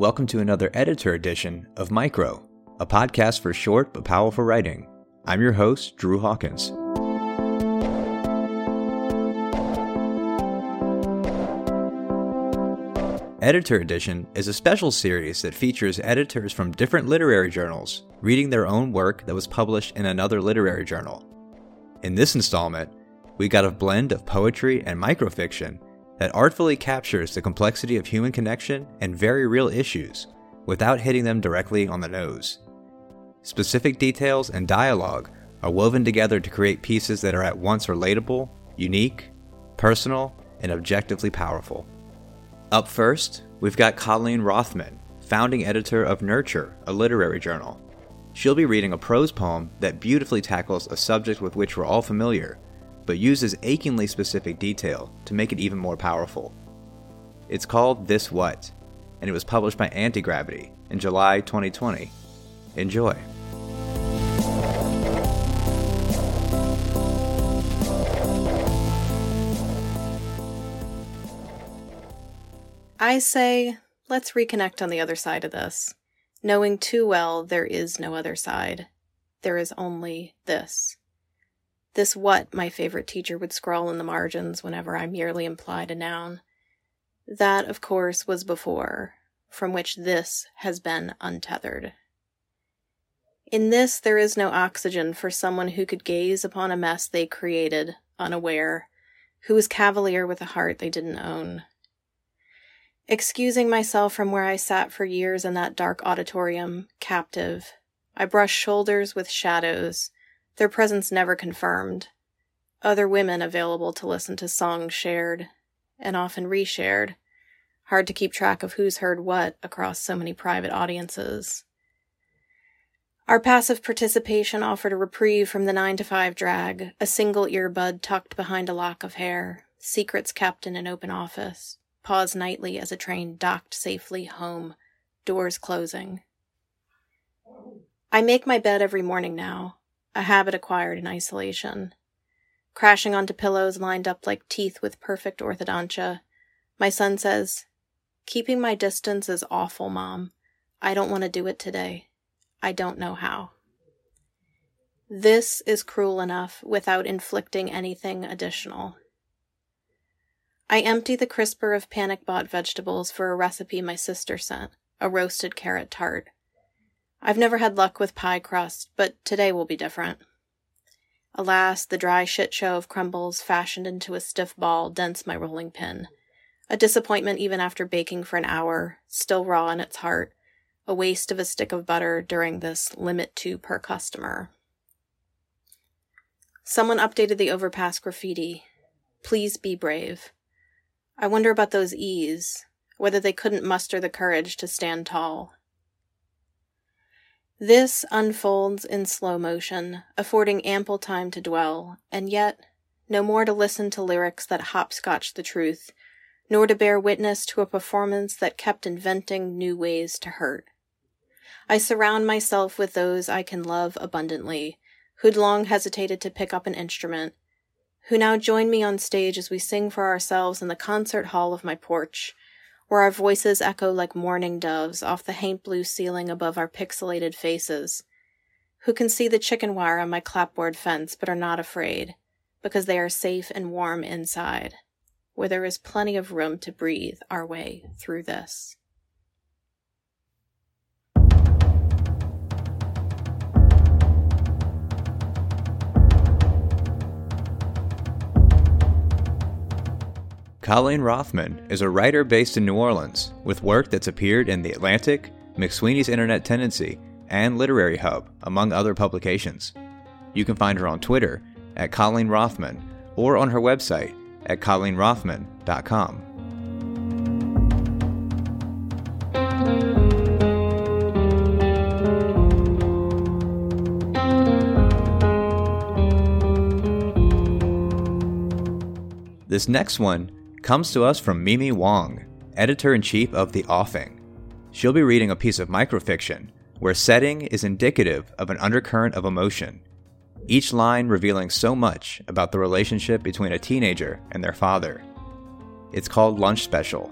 Welcome to another editor edition of Micro, a podcast for short but powerful writing. I'm your host, Drew Hawkins. Editor Edition is a special series that features editors from different literary journals reading their own work that was published in another literary journal. In this installment, we got a blend of poetry and microfiction that artfully captures the complexity of human connection and very real issues without hitting them directly on the nose. Specific details and dialogue are woven together to create pieces that are at once relatable, unique, personal, and objectively powerful. Up first, we've got Colleen Rothman, founding editor of Nurture, a literary journal. She'll be reading a prose poem that beautifully tackles a subject with which we're all familiar but uses achingly specific detail to make it even more powerful. It's called This What, and it was published by Antigravity in July 2020. Enjoy. I say, let's reconnect on the other side of this, knowing too well there is no other side. There is only this. This what my favorite teacher would scrawl in the margins whenever I merely implied a noun. That, of course, was before, from which this has been untethered. In this, there is no oxygen for someone who could gaze upon a mess they created, unaware, who was cavalier with a heart they didn't own. Excusing myself from where I sat for years in that dark auditorium, captive, I brushed shoulders with shadows their presence never confirmed. Other women available to listen to songs shared, and often reshared. Hard to keep track of who's heard what across so many private audiences. Our passive participation offered a reprieve from the 9 to 5 drag, a single earbud tucked behind a lock of hair, secrets kept in an open office, pause nightly as a train docked safely home, doors closing. I make my bed every morning now, a habit acquired in isolation. Crashing onto pillows lined up like teeth with perfect orthodontia, my son says, Keeping my distance is awful, Mom. I don't want to do it today. I don't know how. This is cruel enough without inflicting anything additional. I empty the crisper of panic bought vegetables for a recipe my sister sent, a roasted carrot tart. I've never had luck with pie crust, but today will be different. Alas, the dry shit show of crumbles fashioned into a stiff ball dents my rolling pin. A disappointment even after baking for an hour, still raw in its heart, a waste of a stick of butter during this limit two per customer. Someone updated the overpass graffiti. Please be brave. I wonder about those E's, whether they couldn't muster the courage to stand tall. This unfolds in slow motion, affording ample time to dwell, and yet no more to listen to lyrics that hopscotch the truth, nor to bear witness to a performance that kept inventing new ways to hurt. I surround myself with those I can love abundantly, who'd long hesitated to pick up an instrument, who now join me on stage as we sing for ourselves in the concert hall of my porch, where our voices echo like mourning doves off the haint blue ceiling above our pixelated faces, who can see the chicken wire on my clapboard fence but are not afraid, because they are safe and warm inside, where there is plenty of room to breathe our way through this. Colleen Rothman is a writer based in New Orleans with work that's appeared in The Atlantic, McSweeney's Internet Tendency, and Literary Hub, among other publications. You can find her on Twitter at Colleen Rothman or on her website, at colleenrothman.com. This next one comes to us from Mimi Wong, editor in chief of The Offing. She'll be reading a piece of microfiction where setting is indicative of an undercurrent of emotion, each line revealing so much about the relationship between a teenager and their father. It's called Lunch Special,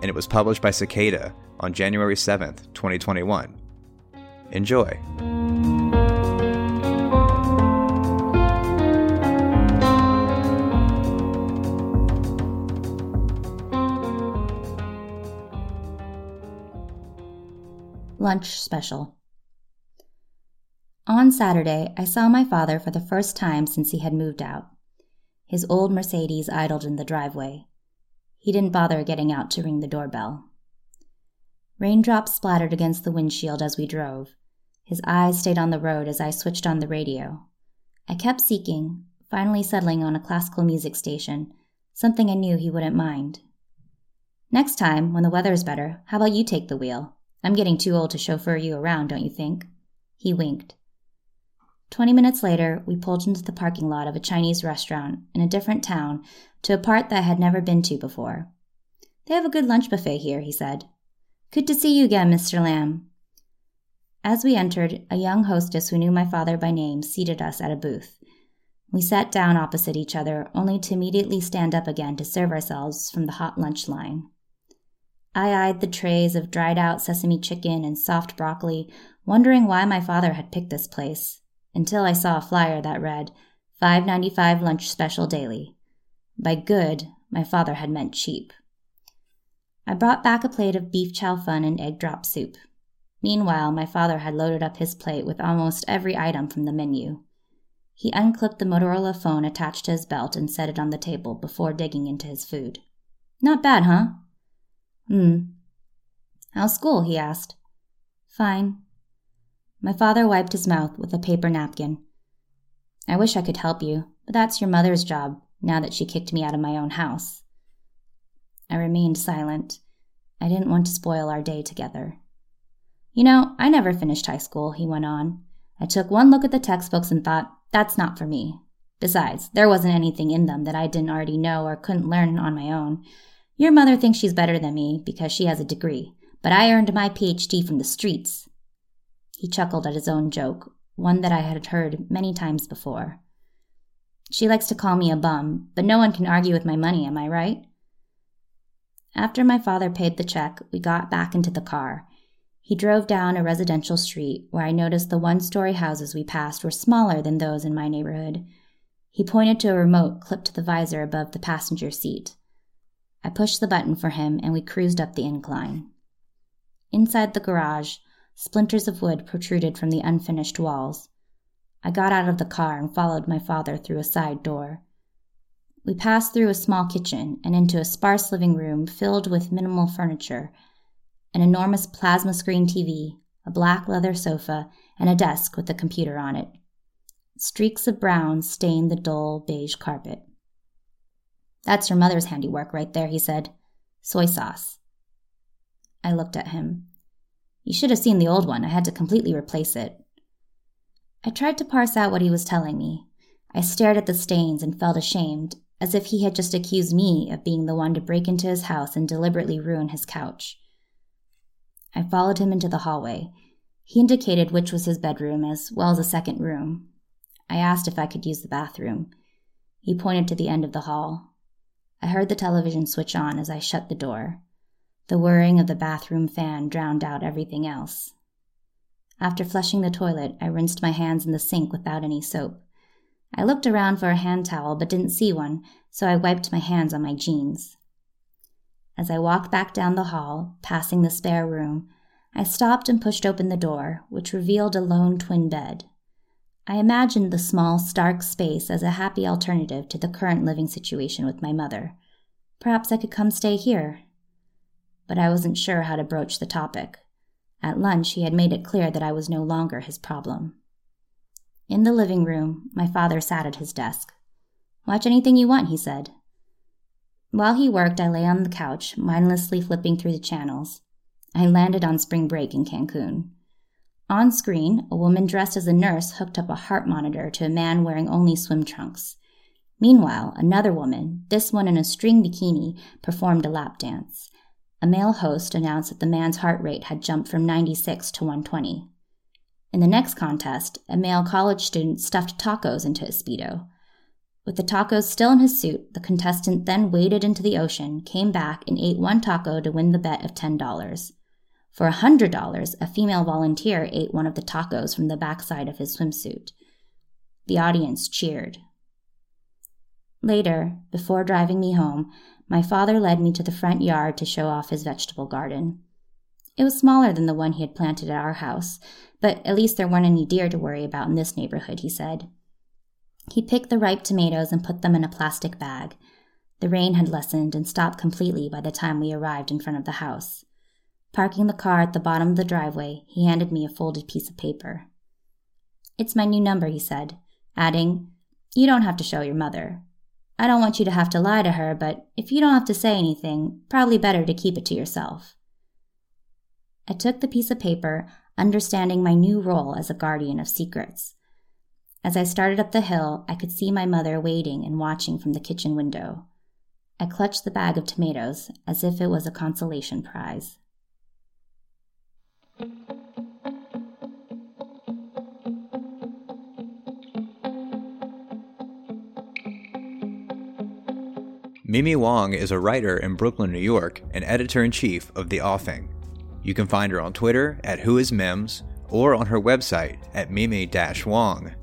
and it was published by Cicada on January 7th, 2021. Enjoy. Lunch Special. On Saturday, I saw my father for the first time since he had moved out. His old Mercedes idled in the driveway. He didn't bother getting out to ring the doorbell. Raindrops splattered against the windshield as we drove. His eyes stayed on the road as I switched on the radio. I kept seeking, finally settling on a classical music station, something I knew he wouldn't mind. Next time, when the weather is better, how about you take the wheel? I'm getting too old to chauffeur you around, don't you think? He winked. Twenty minutes later, we pulled into the parking lot of a Chinese restaurant in a different town to a part that I had never been to before. They have a good lunch buffet here, he said. Good to see you again, Mr. Lamb. As we entered, a young hostess who knew my father by name seated us at a booth. We sat down opposite each other, only to immediately stand up again to serve ourselves from the hot lunch line. I eyed the trays of dried out sesame chicken and soft broccoli, wondering why my father had picked this place, until I saw a flyer that read, "5.95 lunch special daily. By good, my father had meant cheap. I brought back a plate of beef chow fun and egg drop soup. Meanwhile, my father had loaded up his plate with almost every item from the menu. He unclipped the Motorola phone attached to his belt and set it on the table before digging into his food. Not bad, huh? Hmm. How's school? he asked. Fine. My father wiped his mouth with a paper napkin. I wish I could help you, but that's your mother's job, now that she kicked me out of my own house. I remained silent. I didn't want to spoil our day together. You know, I never finished high school, he went on. I took one look at the textbooks and thought, that's not for me. Besides, there wasn't anything in them that I didn't already know or couldn't learn on my own. Your mother thinks she's better than me because she has a degree, but I earned my PhD from the streets. He chuckled at his own joke, one that I had heard many times before. She likes to call me a bum, but no one can argue with my money, am I right? After my father paid the check, we got back into the car. He drove down a residential street where I noticed the one story houses we passed were smaller than those in my neighborhood. He pointed to a remote clipped to the visor above the passenger seat. I pushed the button for him and we cruised up the incline. Inside the garage, splinters of wood protruded from the unfinished walls. I got out of the car and followed my father through a side door. We passed through a small kitchen and into a sparse living room filled with minimal furniture an enormous plasma screen TV, a black leather sofa, and a desk with a computer on it. Streaks of brown stained the dull beige carpet. That's your mother's handiwork right there, he said. Soy sauce. I looked at him. You should have seen the old one. I had to completely replace it. I tried to parse out what he was telling me. I stared at the stains and felt ashamed, as if he had just accused me of being the one to break into his house and deliberately ruin his couch. I followed him into the hallway. He indicated which was his bedroom, as well as a second room. I asked if I could use the bathroom. He pointed to the end of the hall. I heard the television switch on as I shut the door. The whirring of the bathroom fan drowned out everything else. After flushing the toilet, I rinsed my hands in the sink without any soap. I looked around for a hand towel but didn't see one, so I wiped my hands on my jeans. As I walked back down the hall, passing the spare room, I stopped and pushed open the door, which revealed a lone twin bed. I imagined the small, stark space as a happy alternative to the current living situation with my mother. Perhaps I could come stay here. But I wasn't sure how to broach the topic. At lunch, he had made it clear that I was no longer his problem. In the living room, my father sat at his desk. Watch anything you want, he said. While he worked, I lay on the couch, mindlessly flipping through the channels. I landed on spring break in Cancun. On screen, a woman dressed as a nurse hooked up a heart monitor to a man wearing only swim trunks. Meanwhile, another woman, this one in a string bikini, performed a lap dance. A male host announced that the man's heart rate had jumped from 96 to 120. In the next contest, a male college student stuffed tacos into his Speedo. With the tacos still in his suit, the contestant then waded into the ocean, came back, and ate one taco to win the bet of $10. For a $100, a female volunteer ate one of the tacos from the backside of his swimsuit. The audience cheered. Later, before driving me home, my father led me to the front yard to show off his vegetable garden. It was smaller than the one he had planted at our house, but at least there weren't any deer to worry about in this neighborhood, he said. He picked the ripe tomatoes and put them in a plastic bag. The rain had lessened and stopped completely by the time we arrived in front of the house. Parking the car at the bottom of the driveway, he handed me a folded piece of paper. It's my new number, he said, adding, You don't have to show your mother. I don't want you to have to lie to her, but if you don't have to say anything, probably better to keep it to yourself. I took the piece of paper, understanding my new role as a guardian of secrets. As I started up the hill, I could see my mother waiting and watching from the kitchen window. I clutched the bag of tomatoes as if it was a consolation prize. Mimi Wong is a writer in Brooklyn, New York, and editor in chief of The Offing. You can find her on Twitter at WhoIsMims or on her website at mimi-wong.com.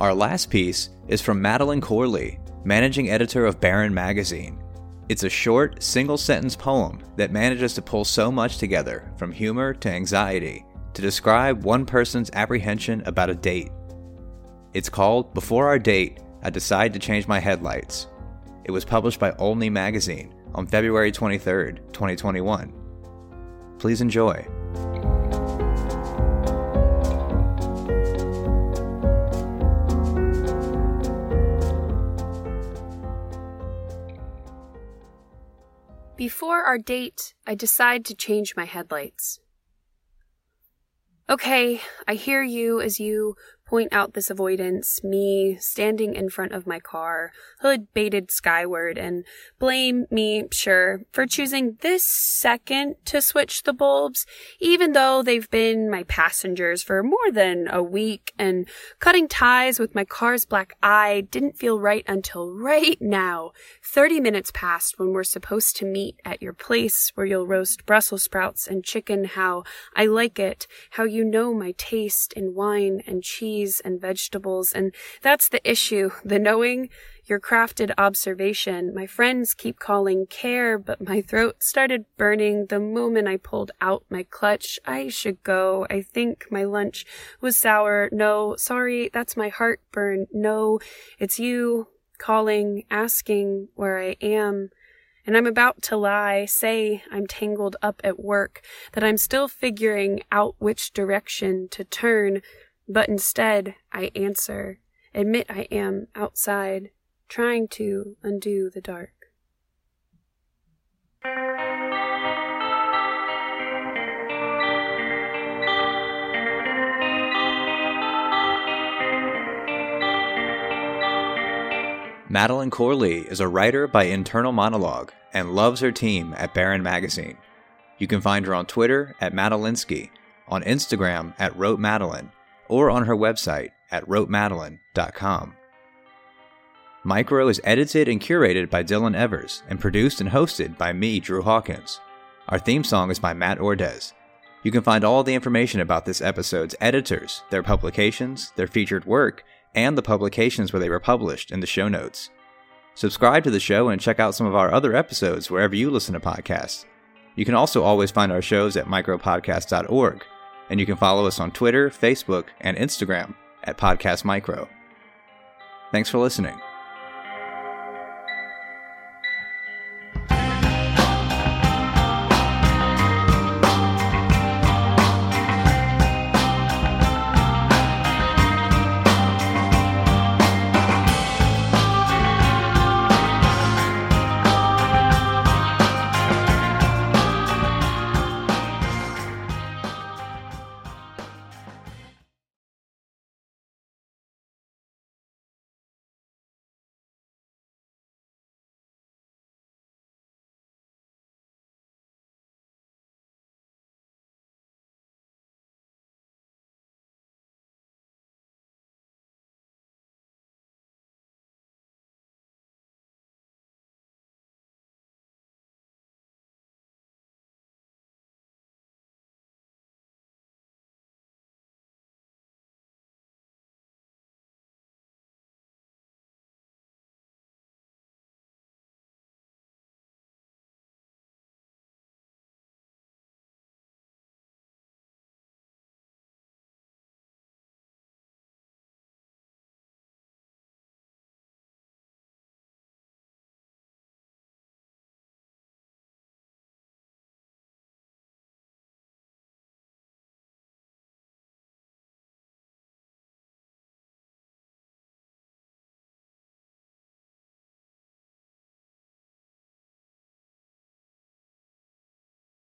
Our last piece is from Madeleine Corley, managing editor of Barren Magazine. It's a short, single sentence poem that manages to pull so much together, from humor to anxiety, to describe one person's apprehension about a date. It's called Before Our Date, I Decide to Change My Headlights. It was published by Olney Magazine on February 23, 2021. Please enjoy. Before our date, I decide to change my headlights. Okay, I hear you as you point out this avoidance, me standing in front of my car, hood baited skyward, and blame me, sure, for choosing this second to switch the bulbs, even though they've been my passengers for more than a week, and cutting ties with my car's black eye didn't feel right until right now. Thirty minutes past when we're supposed to meet at your place where you'll roast Brussels sprouts and chicken how I like it, how you know my taste in wine and cheese and vegetables. And that's the issue. The knowing your crafted observation. My friends keep calling care, but my throat started burning the moment I pulled out my clutch. I should go. I think my lunch was sour. No, sorry, that's my heartburn. No, it's you calling, asking where I am. And I'm about to lie, say I'm tangled up at work, that I'm still figuring out which direction to turn, but instead, I answer, admit I am outside, trying to undo the dark. Madeleine Corley is a writer by Internal Monologue and loves her team at Barren Magazine. You can find her on Twitter at Madelinsky, on Instagram at Wrote Madeline, or on her website at wrotemadeline.com. Micro is edited and curated by Dylan Evers and produced and hosted by me, Drew Hawkins. Our theme song is by Matt Ordez. You can find all the information about this episode's editors, their publications, their featured work, and the publications where they were published in the show notes. Subscribe to the show and check out some of our other episodes wherever you listen to podcasts. You can also always find our shows at micropodcast.org and you can follow us on Twitter, Facebook, and Instagram at Podcast Micro. Thanks for listening.